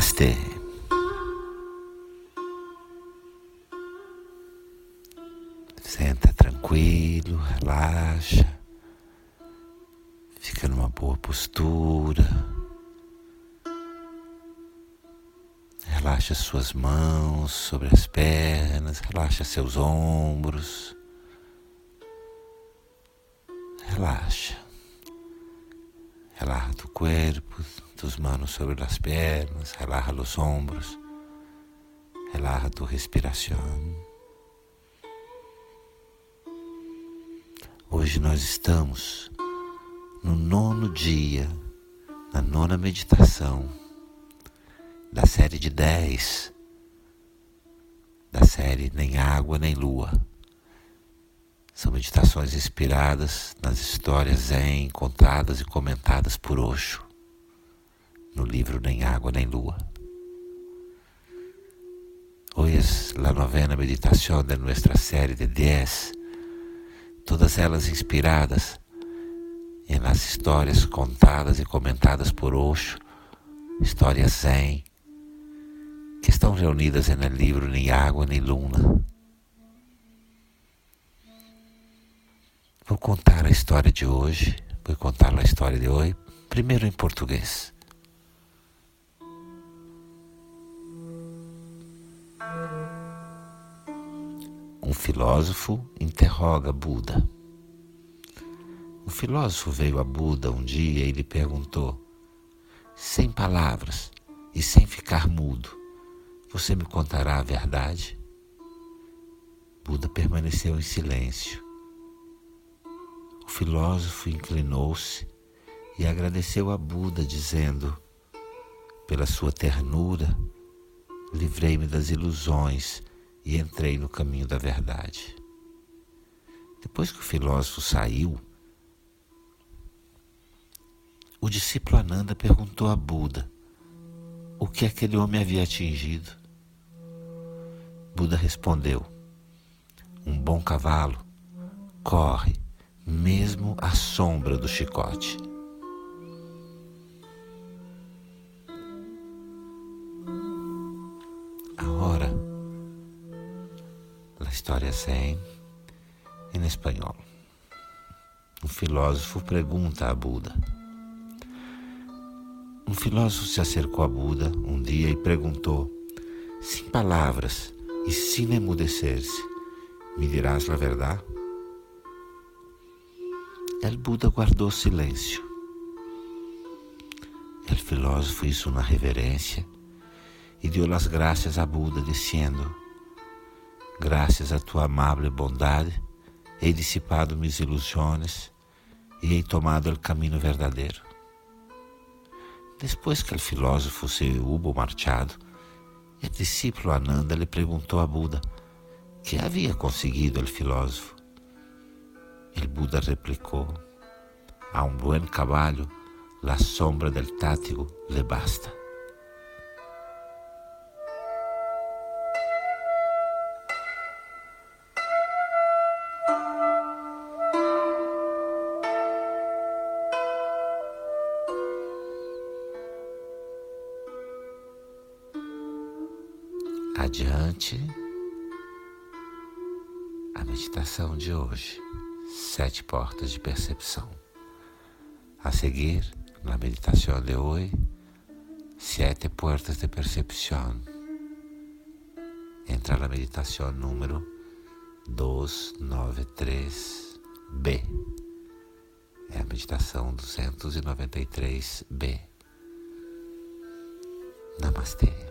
Namastê. Senta tranquilo, relaxa, fica numa boa postura. Relaxa suas mãos sobre as pernas, relaxa seus ombros. Relaxa. Relaja tu cuerpo, tus manos sobre las piernas, relaja los hombros, relaja tu respiração. Hoje nós estamos no nono dia, na nona meditação da série de dez, da série Nem Água Nem Lua. São meditações inspiradas nas histórias zen contadas e comentadas por Osho no livro Nem Água Nem Lua. Hoy es la novena meditação de nossa série de 10, todas elas inspiradas em las histórias contadas e comentadas por Osho, histórias zen, que estão reunidas no livro Nem Água Nem Luna. Vou contar a história de hoje, vou contar a história de hoje, primeiro em português. Um filósofo interroga Buda. Um filósofo veio a Buda um dia e lhe perguntou, sem palavras e sem ficar mudo, você me contará a verdade? Buda permaneceu em silêncio. O filósofo inclinou-se e agradeceu a Buda, dizendo: Pela sua ternura, livrei-me das ilusões e entrei no caminho da verdade. Depois que o filósofo saiu, o discípulo Ananda perguntou a Buda o que aquele homem havia atingido. Buda respondeu: Um bom cavalo corre mesmo à sombra do chicote. História zen em espanhol. Um filósofo pergunta a Buda. Um filósofo se acercou a Buda um dia e perguntou, sem palavras e sem emudecer-se, me dirás a verdade? El Buda guardou silêncio. El filósofo hizo uma reverência e deu as graças a Buda, dizendo: Graças à tua amável bondade, hei dissipado mis ilusões e hei tomado o caminho verdadeiro. Depois que o filósofo se hubo marchado, o discípulo Ananda lhe perguntou a Buda que havia conseguido o filósofo. O Buda replicou: A um bom cavalo, la sombra del tátigo le basta. Adiante, a meditação de hoje, sete portas de percepção. A seguir, na meditação de hoje, sete portas de percepção. Entra na meditação número 293B. É a meditação 293B. Namastê.